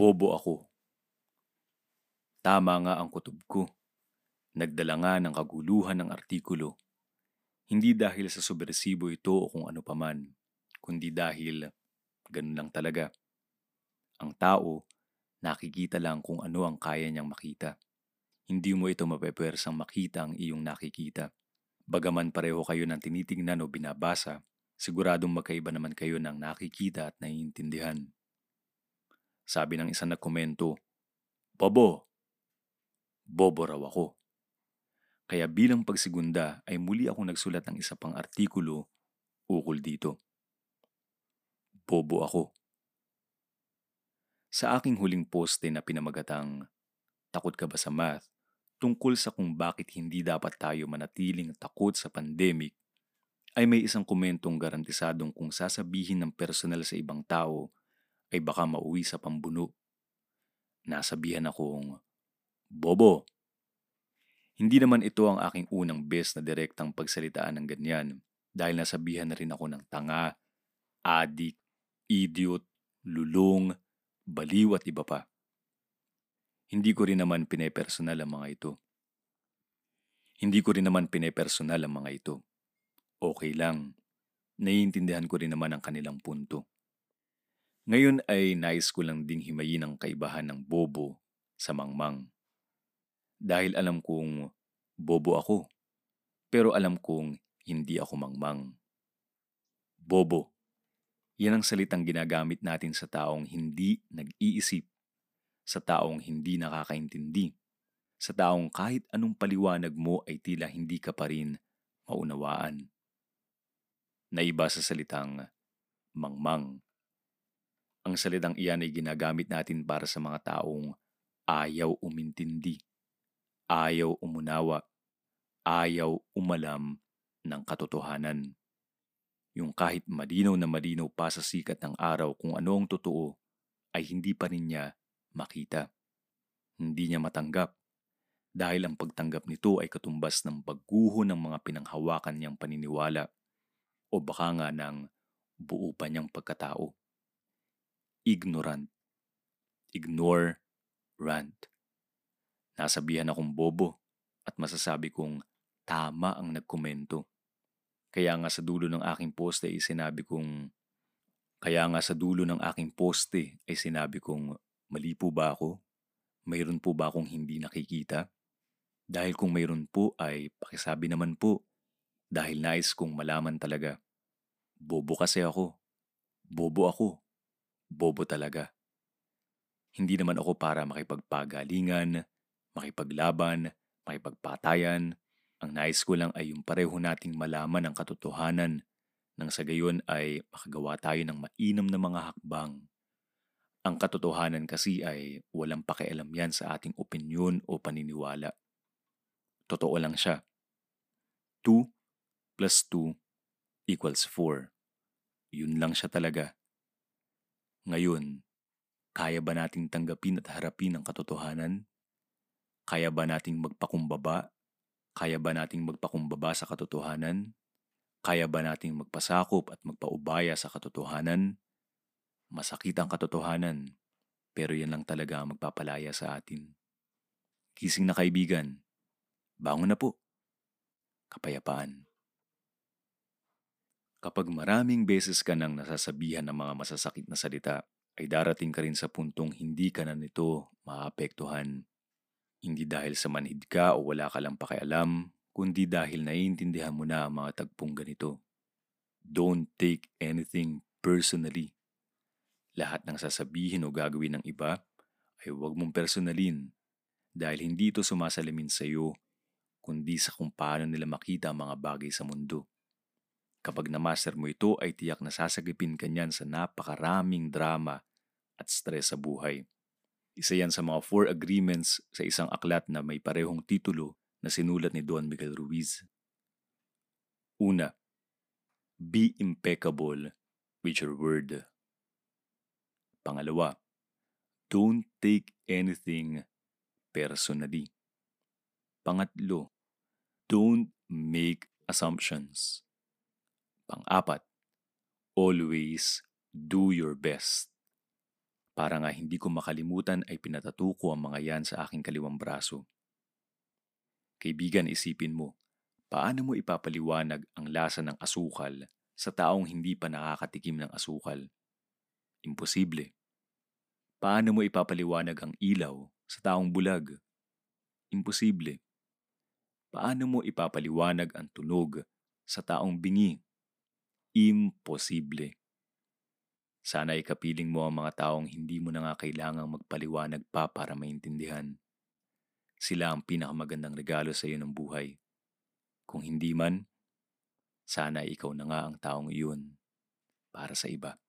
Bobo ako. Tama nga ang kutob ko. Nagdala nga ng kaguluhan ng artikulo. Hindi dahil sa subversibo ito o kung ano paman, kundi dahil ganun lang talaga. Ang tao, nakikita lang kung ano ang kaya niyang makita. Hindi mo ito mapepwersang makita ang iyong nakikita. Bagaman pareho kayo ng tinitingnan o binabasa, siguradong magkaiba naman kayo ng nakikita at naiintindihan. Sabi ng isang nagkomento, Bobo! Bobo raw ako. Kaya bilang pagsigunda ay muli akong nagsulat ng isa pang artikulo ukol dito. Bobo ako. Sa aking huling poste na pinamagatang Takot ka ba sa math? tungkol sa kung bakit hindi dapat tayo manatiling takot sa pandemic, ay may isang komentong garantisadong kung sasabihin ng personal sa ibang tao ay baka mauwi sa pambuno. Nasabihan akong, Bobo, hindi naman ito ang aking unang best na direktang pagsalitaan ng ganyan dahil nasabihan na rin ako ng tanga, adik, idiot, lulong, baliw at iba pa. Hindi ko rin naman pinepersonal ang mga ito. Hindi ko rin naman pinepersonal ang mga ito. Okay lang. Naiintindihan ko rin naman ang kanilang punto. Ngayon ay nais ko lang ding himayin ang kaibahan ng bobo sa mangmang dahil alam kong bobo ako, pero alam kong hindi ako mangmang. Bobo. Yan ang salitang ginagamit natin sa taong hindi nag-iisip, sa taong hindi nakakaintindi, sa taong kahit anong paliwanag mo ay tila hindi ka pa rin maunawaan. Naiba sa salitang mangmang. Ang salitang iyan ay ginagamit natin para sa mga taong ayaw umintindi ayaw umunawa, ayaw umalam ng katotohanan. Yung kahit malinaw na malinaw pa sa sikat ng araw kung ano ang totoo, ay hindi pa rin niya makita. Hindi niya matanggap dahil ang pagtanggap nito ay katumbas ng pagguho ng mga pinanghawakan niyang paniniwala o baka nga ng buo pa niyang pagkatao. Ignorant. Ignore, rant. Nasabihan akong bobo at masasabi kong tama ang nagkomento. Kaya nga sa dulo ng aking poste ay sinabi kong kaya nga sa dulo ng aking poste ay sinabi kong mali po ba ako? Mayroon po ba akong hindi nakikita? Dahil kung mayroon po ay pakisabi naman po dahil nais kong malaman talaga. Bobo kasi ako. Bobo ako. Bobo talaga. Hindi naman ako para makipagpagalingan, makipaglaban, makipagpatayan. Ang nais ko lang ay yung pareho nating malaman ang katotohanan nang sa gayon ay makagawa tayo ng mainam na mga hakbang. Ang katotohanan kasi ay walang pakialam yan sa ating opinyon o paniniwala. Totoo lang siya. 2 plus 2 equals 4. Yun lang siya talaga. Ngayon, kaya ba nating tanggapin at harapin ang katotohanan? Kaya ba nating magpakumbaba? Kaya ba nating magpakumbaba sa katotohanan? Kaya ba nating magpasakop at magpaubaya sa katotohanan? Masakit ang katotohanan, pero yan lang talaga ang magpapalaya sa atin. Gising na kaibigan, bangon na po. Kapayapaan. Kapag maraming beses ka nang nasasabihan ng mga masasakit na salita, ay darating ka rin sa puntong hindi ka na nito maapektuhan. Hindi dahil sa manhid ka o wala ka lang pakialam, kundi dahil naiintindihan mo na ang mga tagpong ganito. Don't take anything personally. Lahat ng sasabihin o gagawin ng iba ay huwag mong personalin dahil hindi ito sumasalamin sa iyo kundi sa kung paano nila makita ang mga bagay sa mundo. Kapag namaster mo ito ay tiyak na sasagipin ka niyan sa napakaraming drama at stress sa buhay. Isa yan sa mga four agreements sa isang aklat na may parehong titulo na sinulat ni Don Miguel Ruiz. Una, be impeccable with your word. Pangalawa, don't take anything personally. Pangatlo, don't make assumptions. Pang-apat, always do your best. Para nga hindi ko makalimutan ay pinatato ko ang mga yan sa aking kaliwang braso. Kaibigan, isipin mo, paano mo ipapaliwanag ang lasa ng asukal sa taong hindi pa nakakatikim ng asukal? Imposible. Paano mo ipapaliwanag ang ilaw sa taong bulag? Imposible. Paano mo ipapaliwanag ang tunog sa taong bingi? Imposible. Sana ikapiling mo ang mga taong hindi mo na nga kailangang magpaliwanag pa para maintindihan. Sila ang pinakamagandang regalo sa iyo ng buhay. Kung hindi man, sana ikaw na nga ang taong iyon para sa iba.